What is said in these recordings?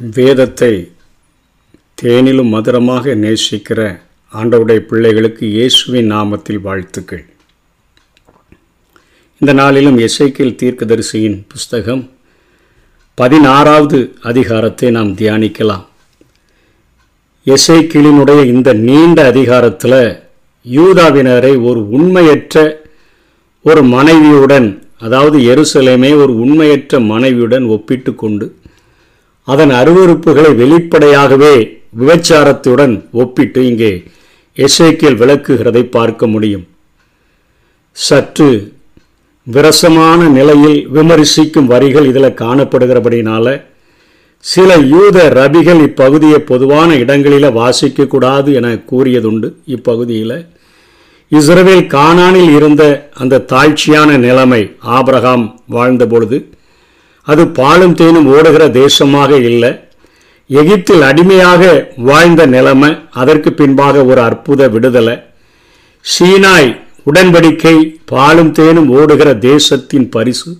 வேதத்தை தேனிலும் மதுரமாக நேசிக்கிற ஆண்டவுடைய பிள்ளைகளுக்கு இயேசுவின் நாமத்தில் வாழ்த்துக்கள். இந்த நாளிலும் இசைக்கில் தீர்க்கதரிசியின் புஸ்தகம் பதினாறாவது அதிகாரத்தை நாம் தியானிக்கலாம். எசைக்கிளினுடைய இந்த நீண்ட அதிகாரத்தில் யூதாவினரை ஒரு உண்மையற்ற ஒரு மனைவியுடன் அதாவது எருசலேமே ஒரு உண்மையற்ற மனைவியுடன் ஒப்பிட்டு கொண்டு அதன் அருவறுப்புகளை வெளிப்படையாகவே விபச்சாரத்துடன் ஒப்பிட்டு இங்கே எசேக்கியல் விளக்குகிறதை பார்க்க முடியும். சற்று விரசமான நிலையில் விமர்சிக்கும் வரிகள் இதில் காணப்படுகிறபடினால சில யூத ரபிகள் இப்பகுதியை பொதுவான இடங்களில் வாசிக்கக்கூடாது என கூறியதுண்டு. இப்பகுதியில் இஸ்ரவேல் கானானில் இருந்த அந்த தாழ்ச்சியான நிலைமை ஆபிரகாம் வாழ்ந்த பொழுது அது பாலும் தேனும் ஓடுகிற தேசமாக இல்லை. எகிப்தில் அடிமையாக வாழ்ந்த நிலைமை அதற்கு பின்பாக ஒரு அற்புத விடுதலை. சீனாய் உடன்படிக்கை பாலும் தேனும் ஓடுகிற தேசத்தின் பரிசு.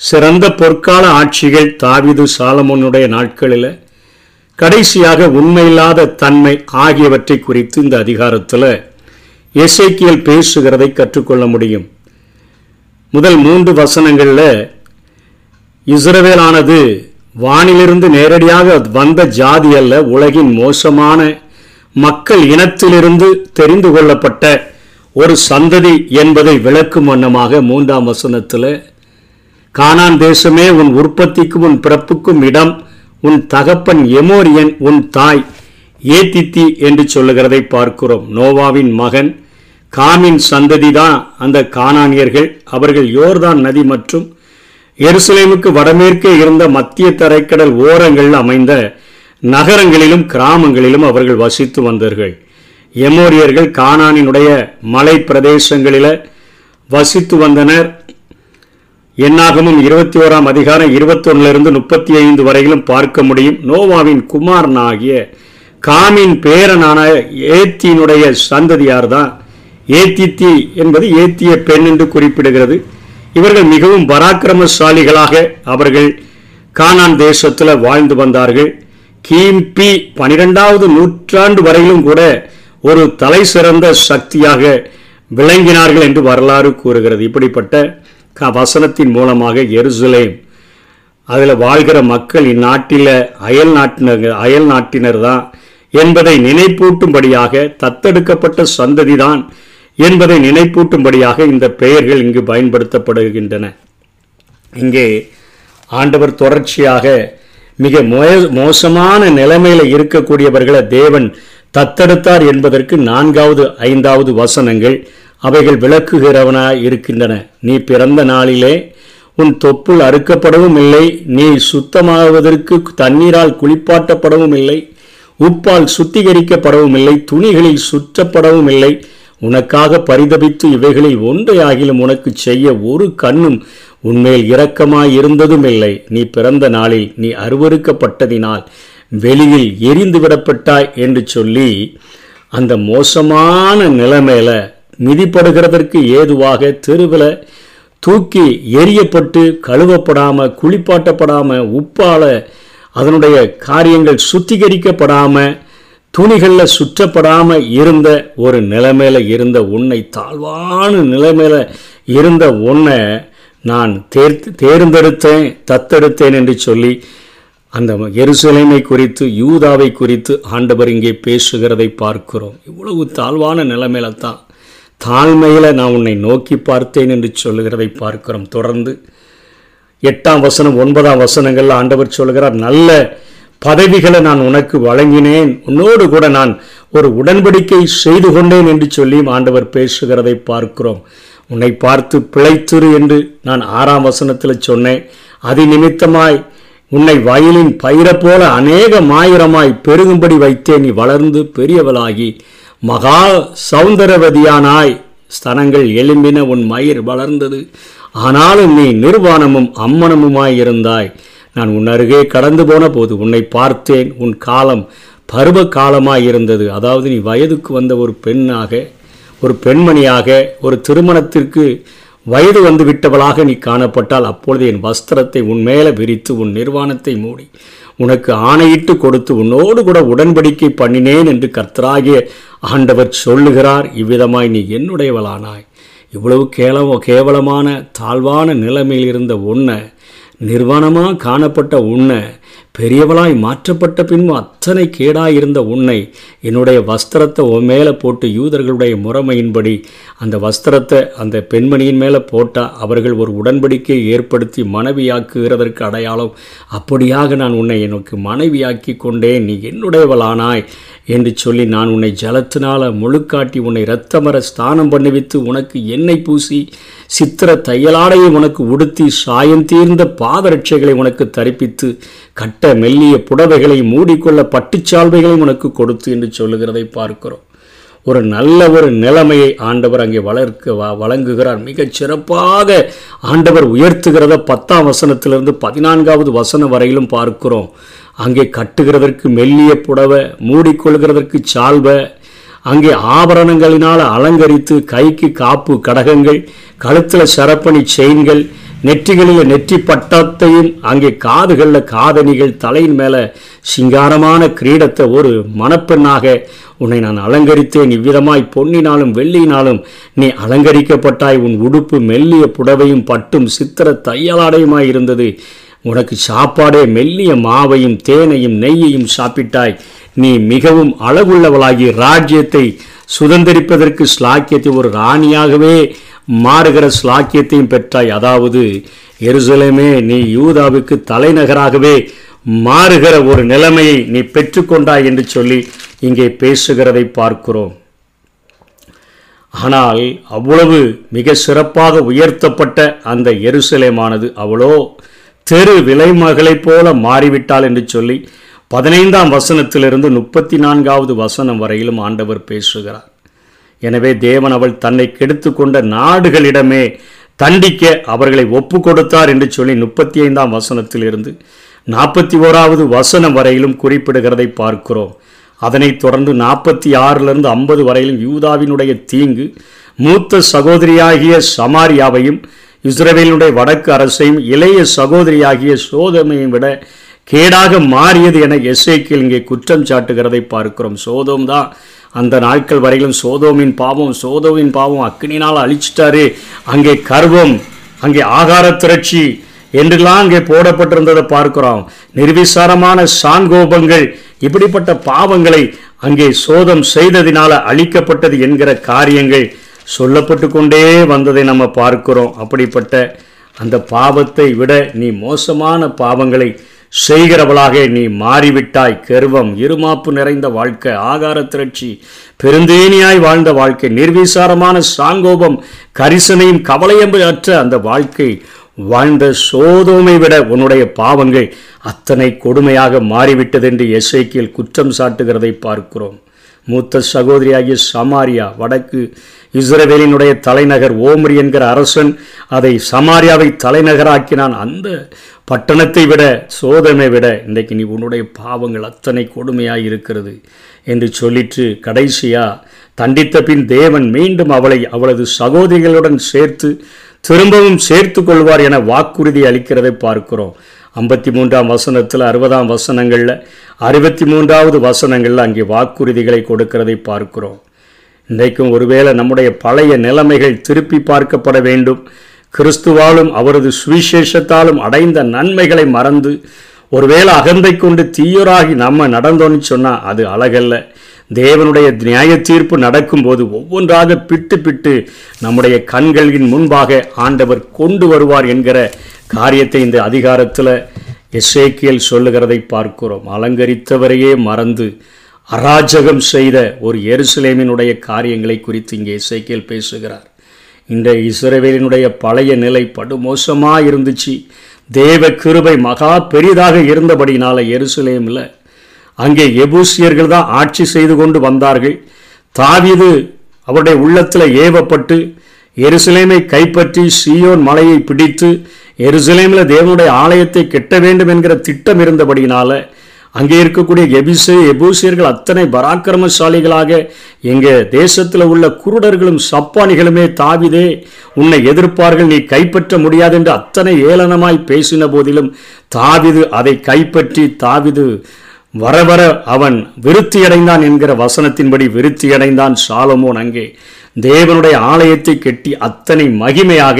சிறந்த பொற்கால ஆட்சிகள் தாவிது சாலமோனுடைய நாட்களில். கடைசியாக உண்மையில்லாத தன்மை ஆகியவற்றை குறித்து இந்த அதிகாரத்தில் எசைக்கியல் பேசுகிறதை கற்றுக்கொள்ள முடியும். முதல் மூன்று வசனங்களில் இஸ்ரவேலானது வானிலிருந்து நேரடியாக வந்த ஜாதி அல்ல உலகின் மோசமான மக்கள் இனத்திலிருந்து தெரிந்து கொள்ளப்பட்ட ஒரு சந்ததி என்பதை விளக்கும் வண்ணமாக மூன்றாம் வசனத்தில் கானான் தேசமே உன் உற்பத்திக்கும் உன் பிறப்புக்கும் இடம் உன் தகப்பன் எமோரியன் உன் தாய் ஏத்தித்தி என்று சொல்லுகிறதை பார்க்கிறோம். நோவாவின் மகன் காமின் சந்ததி தான் அந்த கானானியர்கள். அவர்கள் யோர்தான் நதி மற்றும் எருசலேமுக்கு வடமேற்கே இருந்த மத்திய தரைக்கடல் ஓரங்களில் அமைந்த நகரங்களிலும் கிராமங்களிலும் அவர்கள் வசித்து வந்தார்கள். எமோரியர்கள் கானானினுடைய மலை பிரதேசங்களில் வசித்து வந்தனர். என்னாகமும் இருபத்தி ஓராம் அதிகாரம் இருபத்தொன்னிலிருந்து முப்பத்தி ஐந்து வரையிலும் பார்க்க முடியும். நோவாவின் குமாரனாகிய காமின் பேரனான ஏத்தியினுடைய சந்ததியார் தான் ஏத்தித்தி என்பது ஏத்திய பெண் என்று குறிப்பிடுகிறது. இவர்கள் மிகவும் பராக்கிரமசாலிகளாக அவர்கள் கானான் தேசத்தில் வாழ்ந்து வந்தார்கள். கிம்பி பனிரெண்டாவது நூற்றாண்டு வரையிலும் கூட ஒரு தலை சிறந்த சக்தியாக விளங்கினார்கள் என்று வரலாறு கூறுகிறது. இப்படிப்பட்ட க வசனத்தின் மூலமாக எருசலேம் அதில் வாழ்கிற மக்கள் இந்நாட்டில் அயல் நாட்டினர் அயல் நாட்டினர் தான் என்பதை நினைப்பூட்டும்படியாக தத்தெடுக்கப்பட்ட சந்ததி தான் என்பதை நினைப்பூட்டும்படியாக இந்த பெயர்கள் இங்கு பயன்படுத்தப்படுகின்றன. இங்கே ஆண்டவர் தொடர்ச்சியாக மிக மோசமான நிலைமையில் இருக்கக்கூடியவர்களை தேவன் தத்தெடுத்தார் என்பதற்கு நான்காவது ஐந்தாவது வசனங்கள் அவைகள் விளக்குகிறவனாய் இருக்கின்றன. நீ பிறந்த நாளிலே உன் தொப்புள் அறுக்கப்படவும் இல்லை. நீ சுத்தமாவதற்கு தண்ணீரால் குளிப்பாட்டப்படவும் இல்லை. உப்பால் சுத்திகரிக்கப்படவும் இல்லை. துணிகளில் சுற்றப்படவும் இல்லை. உனக்காக பரிதபித்து இவைகளில் ஒன்றையாகிலும் உனக்கு செய்ய ஒரு கண்ணும் உன்மேல் இரக்கமாய் இருந்ததும் இல்லை நீ பிறந்த நாளில் நீ அருவறுக்கப்பட்டதினால் வெளியில் எரிந்து விடப்பட்டாய் என்று சொல்லி அந்த மோசமான நிலைமையில மிதிப்படுகிறதற்கு ஏதுவாக தெருவில் தூக்கி எரியப்பட்டு கழுவப்படாமல் குளிப்பாட்டப்படாமல் உப்பால அதனுடைய காரியங்கள் சுத்திகரிக்கப்படாமல் துணிகளில் சுற்றப்படாமல் இருந்த ஒரு நிலைமையில் இருந்த உன்னை தாழ்வான நிலைமையில் இருந்த உன்னை நான் தேர் தேர்ந்தெடுத்தேன் தத்தெடுத்தேன் என்று சொல்லி அந்த எருசலேமை குறித்து யூதாவை குறித்து ஆண்டவர் இங்கே பேசுகிறதை பார்க்கிறோம். இவ்வளவு தாழ்வான நிலைமையில தான் தாழ்மையில் நான் உன்னை நோக்கி பார்த்தேன் என்று சொல்லுகிறதை பார்க்கிறோம். தொடர்ந்து எட்டாம் வசனம் ஒன்பதாம் வசனங்களில் ஆண்டவர் சொல்கிறார் நல்ல பதவிகளை நான் உனக்கு வழங்கினேன். உன்னோடு கூட நான் ஒரு உடன்படிக்கை செய்து கொண்டேன் என்று சொல்லியும் ஆண்டவர் பேசுகிறதை பார்க்கிறோம். உன்னை பார்த்து பிழைத்துரு என்று நான் ஆறாம் வசனத்தில் சொன்னேன். அதி நிமித்தமாய் உன்னை வயலின் பயிர போல அநேக மாயிரமாய் பெருகும்படி வைத்தேன் நீ வளர்ந்து பெரியவளாகி. மகா சௌந்தரவதியானாய். ஸ்தனங்கள் எலும்பின உன் மயிர் வளர்ந்தது. ஆனாலும் நீ நிர்வாணமும் அம்மனமுமாய் இருந்தாய். நான் உன் அருகே கடந்து போன போது உன்னை பார்த்தேன். உன் காலம் பருவ காலமாக இருந்தது. அதாவது நீ வயதுக்கு வந்த ஒரு பெண்ணாக ஒரு பெண்மணியாக ஒரு திருமணத்திற்கு வயது வந்து விட்டவளாக நீ காணப்பட்டால் அப்பொழுது என் வஸ்திரத்தை உன் மேலே விரித்து உன் நிர்வாணத்தை மூடி உனக்கு ஆணையிட்டு கொடுத்து உன்னோடு கூட உடன்படிக்கை பண்ணினேன் என்று கர்த்தராகிய ஆண்டவர் சொல்லுகிறார். இவ்விதமாய் நீ என்னுடையவளானாய். இவ்வளவு கேளவ கேவலமான தாழ்வான நிலைமையில் இருந்த உன்னை நிர்வாணமாக காணப்பட்ட உன்னை பெரியவளாய் மாற்றப்பட்ட பின்பு அத்தனை கேடாயிருந்த உன்னை என்னுடைய வஸ்திரத்தை உன் மேலே போட்டு யூதர்களுடைய முறைமையின்படி அந்த வஸ்திரத்தை அந்த பெண்மணியின் மேலே போட்டால் அவர்கள் ஒரு உடன்படிக்கையை ஏற்படுத்தி மனைவியாக்குகிறதற்கு அடையாளம். அப்படியாக நான் உன்னை எனக்கு மனைவியாக்கி கொண்டேன். நீ என்னுடையவளானாய். என்று சொல்லி நான் உன்னை ஜலத்தினால முழுக்காட்டி உன்னை இரத்தமர ஸ்தானம் பண்ணுவித்து உனக்கு எண்ணெய் பூசி சித்திர தையலாடையை உனக்கு உடுத்தி சாயம் தீர்ந்த பாதரட்சைகளை உனக்கு தரிப்பித்து கட்ட மெல்லிய புடவைகளை மூடிக்கொள்ள பட்டுச்சால்வைகளை உனக்கு கொடுத்து என்று சொல்லுகிறதை பார்க்கிறோம். ஒரு நல்ல ஒரு நிலைமையை ஆண்டவர் அங்கே வளர்க்க வ- வழங்குகிறார். மிகச் சிறப்பாக ஆண்டவர் உயர்த்துகிறத பத்தாம் வசனத்திலிருந்து பதினான்காவது வசனம் வரையிலும் பார்க்கிறோம். அங்கே கட்டுகிறதற்கு மெல்லிய புடவை மூடிக்கொள்கிறதற்கு சால்வை அங்கே ஆபரணங்களினால் அலங்கரித்து கைக்கு காப்பு கடகங்கள் கழுத்தில் சரப்பணி செயின்கள் நெற்றிகளில் நெற்றி பட்டத்தையும் அங்கே காதுகளில் காதணிகள் தலையின் மேலே சிங்காரமான கிரீடத்தை ஒரு மணப்பெண்ணாக உன்னை நான் அலங்கரித்தேன். இவ்விதமாய் பொன்னினாலும் வெள்ளியினாலும் நீ அலங்கரிக்கப்பட்டாய். உன் உடுப்பு மெல்லிய புடவையும் பட்டும் சித்திர தையலாடையுமாய் இருந்தது. உனக்கு சாப்பாடே மெல்லிய மாவையும் தேனையும் நெய்யையும் சாப்பிட்டாய். நீ மிகவும் அழகுள்ளவளாகி ராஜ்யத்தை சுதந்திரிப்பதற்கு ஸ்லாக்கியத்தை ஒரு ராணியாகவே மாறுகிற ஸ்லாக்கியத்தையும் பெற்றாய். அதாவது எருசலேமே நீ யூதாவுக்கு தலைநகராகவே மாறுகிற ஒரு நிலைமையை நீ பெற்றுக்கொண்டாய் என்று சொல்லி இங்கே பேசுகிறதை பார்க்கிறோம். ஆனால் அவ்வளவு மிக சிறப்பாக உயர்த்தப்பட்ட அந்த எருசலேமானது அவளோ தெரு விலைமகளைப் போல மாறிவிட்டாள் என்று சொல்லி பதினைந்தாம் வசனத்திலிருந்து முப்பத்தி நான்காவது வசனம் வரையிலும் ஆண்டவர் பேசுகிறார். எனவே தேவன் அவள் தன்னை கெடுத்து கொண்ட நாடுகளிடமே தண்டிக்க அவர்களை ஒப்பு கொடுத்தார் என்று சொல்லி முப்பத்தி ஐந்தாம் வசனத்திலிருந்து நாற்பத்தி ஓராவது வசனம் வரையிலும் குறிப்பிடுகிறதை பார்க்கிறோம். அதனைத் தொடர்ந்து நாற்பத்தி ஆறிலிருந்து ஐம்பது வரையிலும் யூதாவினுடைய தீங்கு மூத்த சகோதரியாகிய சமாரியாவையும் இஸ்ரேலினுடைய வடக்கு அரசையும் இளைய சகோதரியாகிய சோதமையும் விட கேடாக மாறியது என எஸ்ஐக்கில் இங்கே குற்றம் சாட்டுகிறதை பார்க்கிறோம். சோதம் தான் அந்த நாட்கள் வரையிலும் சோதோமின் பாவம் சோதோவின் பாவம் அக்னினால் அழிச்சிட்டாரு. அங்கே கர்வம் அங்கே ஆகார திரட்சி என்றெல்லாம் அங்கே போடப்பட்டிருந்ததை பார்க்கிறோம். நிர்விசாரமான சான்கோபங்கள் இப்படிப்பட்ட பாவங்களை அங்கே சோதம் செய்ததினால அழிக்கப்பட்டது என்கிற காரியங்கள் சொல்லப்பட்டு கொண்டே வந்ததை நம்ம பார்க்கிறோம். அப்படிப்பட்ட அந்த பாவத்தை விட நீ மோசமான பாவங்களை செய்கிறவளாக நீ மாறிவிட்டாய். கர்வம் இருமாப்பு நிறைந்த வாழ்க்கை ஆகார திரட்சி பெருந்தேனியாய் வாழ்ந்த வாழ்க்கை நிர்விசாரமான சாங்கோபம் கரிசனையும் கவலையம்பு அற்ற அந்த வாழ்க்கை வாழ்ந்த சோதோமை விட உன்னுடைய பாவங்கள் அத்தனை கொடுமையாக மாறிவிட்டது என்று குற்றம் சாட்டுகிறதை பார்க்கிறோம். மூத்த சகோதரியாகிய சமாரியா வடக்கு இஸ்ரவேலினுடைய தலைநகர் ஓம்ரி என்கிற அரசன் அதை சமாரியாவை தலைநகராக்கினான். அந்த பட்டணத்தை விட சோதனை விட இன்றைக்கு நீ உன்னுடைய பாவங்கள் அத்தனை கொடுமையாக இருக்கிறது என்று சொல்லிட்டு கடைசியாக தண்டித்த பின் தேவன் மீண்டும் அவளை அவளது சகோதரிகளுடன் சேர்த்து திரும்பவும் சேர்த்து கொள்வார் என வாக்குறுதி அளிக்கிறதை பார்க்கிறோம். ஐம்பத்தி மூன்றாம் வசனத்தில் அறுபதாம் வசனங்களில் அறுபத்தி மூன்றாவது வசனங்களில் அங்கே வாக்குறுதிகளை கொடுக்கிறதை பார்க்கிறோம். இன்றைக்கும் ஒருவேளை நம்முடைய பழைய நிலைமைகள் திருப்பி பார்க்கப்பட வேண்டும். கிறிஸ்துவாலும் அவரது சுவிசேஷத்தாலும் அடைந்த நன்மைகளை மறந்து ஒருவேளை அகந்தை கொண்டு தீயராகி நம்ம நடந்தோன்னு சொன்னால் அது அழகல்ல. தேவனுடைய நியாய தீர்ப்பு நடக்கும்போது ஒவ்வொன்றாக பிட்டு பிட்டு நம்முடைய கண்களின் முன்பாக ஆண்டவர் கொண்டு வருவார் என்கிற காரியத்தை இந்த அதிகாரத்தில் எஸ்ஏக்கியல் சொல்லுகிறதை பார்க்கிறோம். அலங்கரித்தவரையே மறந்து அராஜகம் செய்த ஒரு எருசலேமினுடைய காரியங்களை குறித்து இங்கே எஸ்ஏக்கியல் பேசுகிறார். இந்த இஸ்ரவேலினுடைய பழைய நிலை படுமோசமாக இருந்துச்சு. தேவ கிருபை மகா பெரிதாக இருந்தபடினால எருசலேமில் அங்கே எபூசியர்கள் தான் ஆட்சி செய்து கொண்டு வந்தார்கள். தாவிது அவருடைய உள்ளத்தில் ஏவப்பட்டு எருசலேமை கைப்பற்றி சீயோன் மலையை பிடித்து எருசலேமில் தேவனுடைய ஆலயத்தை கெட்ட வேண்டும் என்கிற திட்டம் இருந்தபடினால அங்கே இருக்கக்கூடிய எபிசே எபூசியர்கள் அத்தனை பராக்கிரமசாலிகளாக எங்கள் தேசத்தில் உள்ள குருடர்களும் சப்பானிகளுமே தாவிதே உன்னை எதிர்ப்பார்கள் நீ கைப்பற்ற முடியாது என்று அத்தனை ஏளனமாய் பேசின போதிலும் தாவிது அதை கைப்பற்றி தாவிது வர வர அவன் விருத்தியடைந்தான் என்கிற வசனத்தின்படி விருத்தியடைந்தான் சாலமோன் அங்கே. தேவனுடைய ஆலயத்தை கெட்டி அத்தனை மகிமையாக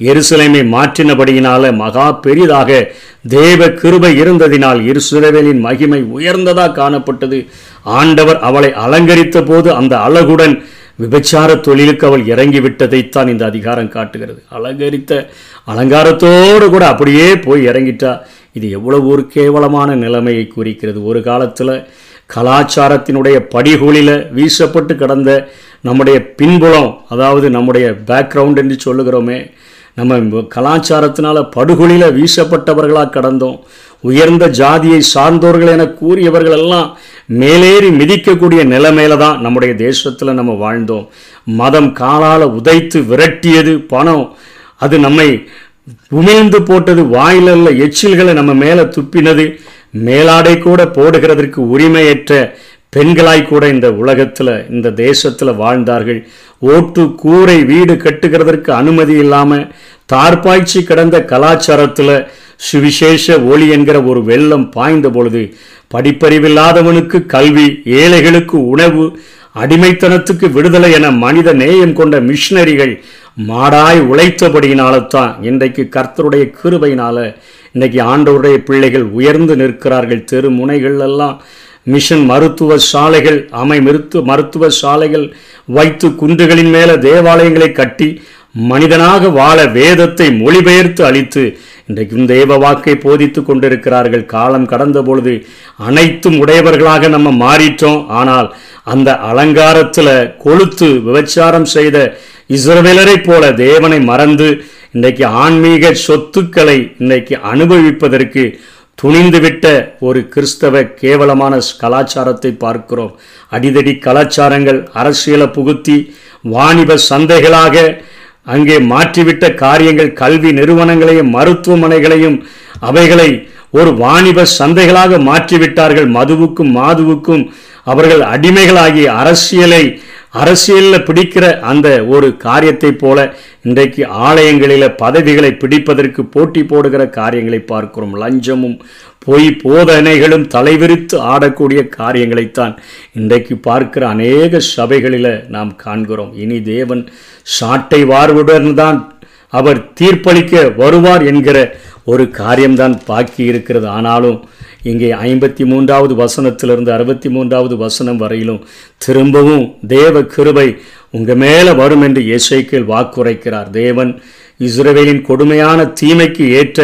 எருசலேமை மாற்றினபடியினால மகா பெரிதாக தேவ கிருபை இருந்ததினால் எருசலேமின் மகிமை உயர்ந்ததாக காணப்பட்டது. ஆண்டவர் அவளை அலங்கரித்த போது அந்த அழகுடன் விபச்சார தொழிலுக்கு அவள் இறங்கி விட்டதைத்தான் இந்த அதிகாரம் காட்டுகிறது. அலங்கரித்த அலங்காரத்தோடு கூட அப்படியே போய் இறங்கிட்டா. இது எவ்வளவு ஒரு கேவலமான நிலைமையை குறிக்கிறது. ஒரு காலத்தில் கலாச்சாரத்தினுடைய படிகூலில் வீசப்பட்டு கிடந்த நம்முடைய பின்புலம் அதாவது நம்முடைய பேக்ரவுண்ட் என்று சொல்லுகிறோமே நம்ம கலாச்சாரத்தினால் படுகொலியில் வீசப்பட்டவர்களாக கடந்தோம். உயர்ந்த ஜாதியை சார்ந்தோர்கள் என கூறியவர்கள் எல்லாம் மேலேறி மிதிக்கக்கூடிய நிலைமையில தான் நம்முடைய தேசத்தில் நம்ம வாழ்ந்தோம். மதம் காலால் உதைத்து விரட்டியது பணம். அது நம்மை உமிழ்ந்து போட்டது வாயிலல்ல எச்சில்களை நம்ம மேலே துப்பினது. மேலாடை கூட போடுகிறதற்கு உரிமையற்ற பெண்களாய் கூட இந்த உலகத்தில் இந்த தேசத்தில் வாழ்ந்தார்கள். ஓட்டு கூரை வீடு கட்டுகிறதற்கு அனுமதி இல்லாமல் தார்பாய்ச்சி கிடந்த கலாச்சாரத்தில் சுவிசேஷ ஒளி என்கிற ஒரு வெள்ளம் பாய்ந்த பொழுது படிப்பறிவில்லாதவனுக்கு கல்வி ஏழைகளுக்கு உணவு அடிமைத்தனத்துக்கு விடுதலை என மனித நேயம் கொண்ட மிஷினரிகள் மாடாய் உழைத்தபடியினால்தான் இன்றைக்கு கர்த்தருடைய கிருபையினால இன்னைக்கு ஆண்டவருடைய பிள்ளைகள் உயர்ந்து நிற்கிறார்கள். தெரு முனைகள் எல்லாம் மிஷன் மருத்துவ சாலைகள் அமை மருத்துவ மருத்துவ சாலைகள் வைத்து குன்றுகளின் மேலே தேவாலயங்களை கட்டி மனிதனாக வாழ வேதத்தை மொழிபெயர்த்து அளித்து இன்றைக்கும் தேவ வாக்கை போதித்து கொண்டிருக்கிறார்கள். காலம் கடந்த பொழுது அனைத்தும் உடையவர்களாக நம்ம மாறிட்டோம். ஆனால் அந்த அலங்காரத்தில் கொளுத்து விபச்சாரம் செய்த இஸ்ரவேலரை போல தேவனை மறந்து இன்றைக்கு ஆன்மீக சொத்துக்களை இன்றைக்கு அனுபவிப்பதற்கு துணிந்துவிட்ட ஒரு கிறிஸ்தவ கேவலமான கலாச்சாரத்தை பார்க்கிறோம். அடிதடி கலாச்சாரங்கள் அரசியலை புகுத்தி வாணிப சந்தைகளாக அங்கே மாற்றிவிட்ட காரியங்கள் கல்வி நிறுவனங்களையும் மருத்துவமனைகளையும் அவைகளை ஒரு வாணிப சந்தைகளாக மாற்றிவிட்டார்கள். மதுவுக்கும் மாதுவுக்கும் அவர்கள் அடிமைகளாகி அரசியலை அரசியலில் பிடிக்கிற அந்த ஒரு காரியத்தை போல இன்றைக்கு ஆலயங்களில் பதவிகளை பிடிப்பதற்கு போட்டி போடுகிற காரியங்களை பார்க்கிறோம். லஞ்சமும் பொய் போதனைகளும் தலைவிரித்து ஆடக்கூடிய காரியங்களைத்தான் இன்றைக்கு பார்க்கிற அநேக சபைகளில் நாம் காண்கிறோம். இனி தேவன் சாட்டை வார்வுடன் தான் அவர் தீர்ப்பளிக்க வருவார் என்கிற ஒரு காரியம்தான் பாக்கி இருக்கிறது. ஆனாலும் இங்கே ஐம்பத்தி மூன்றாவது வசனத்திலிருந்து அறுபத்தி மூன்றாவது வசனம் வரையிலும் திரும்பவும் தேவ கிருபை உங்கள் மேலே வரும் என்று இயேசைக்கில் வாக்குரைக்கிறார். தேவன் இஸ்ரவேலின் கொடுமையான தீமைக்கு ஏற்ற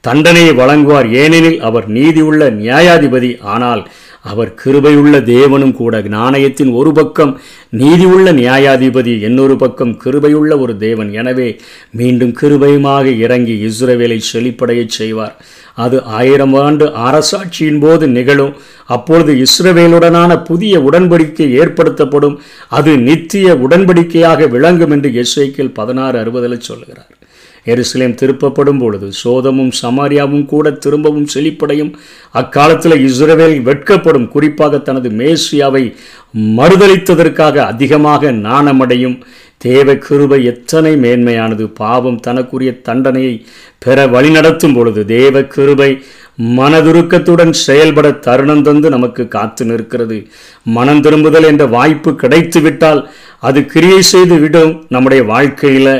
தண்டனையை வழங்குவார். ஏனெனில் அவர் நீதியுள்ள நியாயாதிபதி. ஆனால் அவர் கிருபையுள்ள தேவனும் கூட நாணயத்தின் ஒரு பக்கம் நீதியுள்ள நியாயாதிபதி இன்னொரு பக்கம் கிருபையுள்ள ஒரு தேவன். எனவே மீண்டும் கிருபையுமாக இறங்கி இஸ்ரவேலை செழிப்படையச் செய்வார். அது ஆயிரம் ஆண்டு அரசாட்சியின் போது நிகழும். அப்பொழுது இஸ்ரவேலுடனான புதிய உடன்படிக்கை ஏற்படுத்தப்படும். அது நித்திய உடன்படிக்கையாக விளங்கும் என்று எஸ்ஐக்கில் பதினாறு அறுபதில் சொல்கிறார் எருசலேம் திருப்பப்படும் பொழுது சோதமும் சமாரியாவும் கூட திரும்பவும் செழிப்படையும். அக்காலத்தில் இஸ்ரவேல் வெட்கப்படும். குறிப்பாக தனது மேசியாவை மறுதளித்ததற்காக அதிகமாக நாணமடையும். தேவ கிருபை எத்தனை மேன்மையானது. பாவம் தனக்குரிய தண்டனையை பெற வழிநடத்தும் பொழுது தேவ கிருபை மனதுருக்கத்துடன் செயல்பட தருணம் தந்து நமக்கு காத்து நிற்கிறது. மனம் திரும்புதல் என்ற வாய்ப்பு கிடைத்துவிட்டால் அது கிரியை செய்து விடும். நம்முடைய வாழ்க்கையில்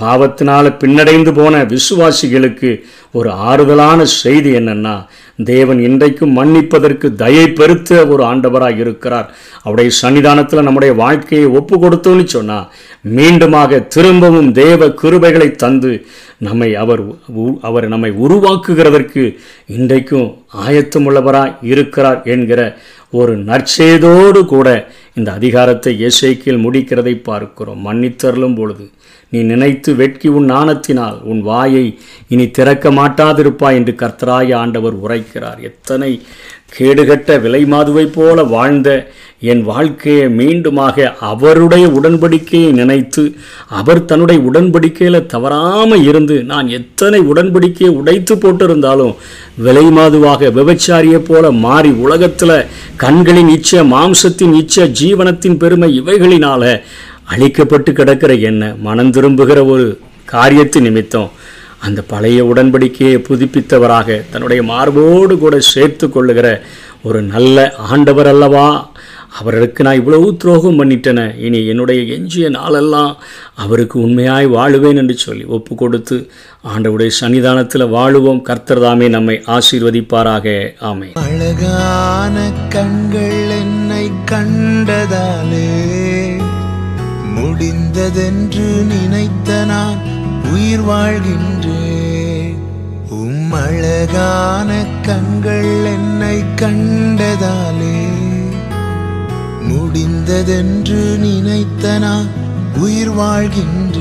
பாவத்தினால பின்னடைந்து போன விசுவாசிகளுக்கு ஒரு ஆறுதலான செய்தி என்னன்னா தேவன் இன்றைக்கும் மன்னிப்பதற்கு தயை பெருத்த ஒரு ஆண்டவராக இருக்கிறார். அவருடைய சன்னிதானத்தில் நம்முடைய வாழ்க்கையை ஒப்பு கொடுத்தோன்னு சொன்னால் மீண்டுமாக திரும்பவும் தேவ கிருபைகளை தந்து நம்மை அவர் அவர் நம்மை உருவாக்குகிறதற்கு இன்றைக்கும் ஆயத்தமுள்ளவராக இருக்கிறார் என்கிற ஒரு நற்செய்தோடு கூட இந்த அதிகாரத்தை இயேசைக்கில் முடிக்கிறதை பார்க்கிறோம். மன்னித்தருளும் பொழுது நீ நினைத்து வெட்கி உன் நாணத்தினால் உன் வாயை இனி திறக்க மாட்டாதிருப்பாய் என்று கர்த்தராய ஆண்டவர் உரைக்கிறார். எத்தனை கேடுகட்ட விலை மாதுவைப் போல வாழ்ந்த என் வாழ்க்கையை மீண்டுமாக அவருடைய உடன்படிக்கையை நினைத்து அவர் தன்னுடைய உடன்படிக்கையில் தவறாமல் இருந்து நான் எத்தனை உடன்படிக்கையை உடைத்து போட்டிருந்தாலும் விலை மாதுவாக விபச்சாரியைப் போல மாறி உலகத்தில் கண்களின் இச்சை மாம்சத்தின் இச்சை ஜீவனத்தின் பெருமை இவைகளினால் அழிக்கப்பட்டு கிடக்கிற என்ன மனம் திரும்புகிற ஒரு காரியத்து நிமித்தம். அந்த பழைய உடன்படிக்கையை புதுப்பித்தவராக தன்னுடைய மார்போடு கூட சேர்த்து கொள்ளுகிற ஒரு நல்ல ஆண்டவர் அல்லவா? அவருக்கு நான் இவ்வளவு துரோகம் பண்ணிட்டேன இனி என்னுடைய எஞ்சிய நாளெல்லாம் அவருக்கு உண்மையாய் வாழுவேன் என்று சொல்லி ஒப்பு கொடுத்து ஆண்டவுடைய சன்னிதானத்தில் வாழுவோம். கர்த்தர் தாமே நம்மை ஆசீர்வதிப்பாராக. ஆமை அழகான கண்கள் என்னை கண்டதாலே முடிந்ததென்று நினைத்த நான் உயிர் வாழ்கின்றேன் உம் அழகான கண்கள் என்னை கண்டதாலே. முடிந்ததென்று நினைத்த நான் உயிர் வாழ்கின்றேன்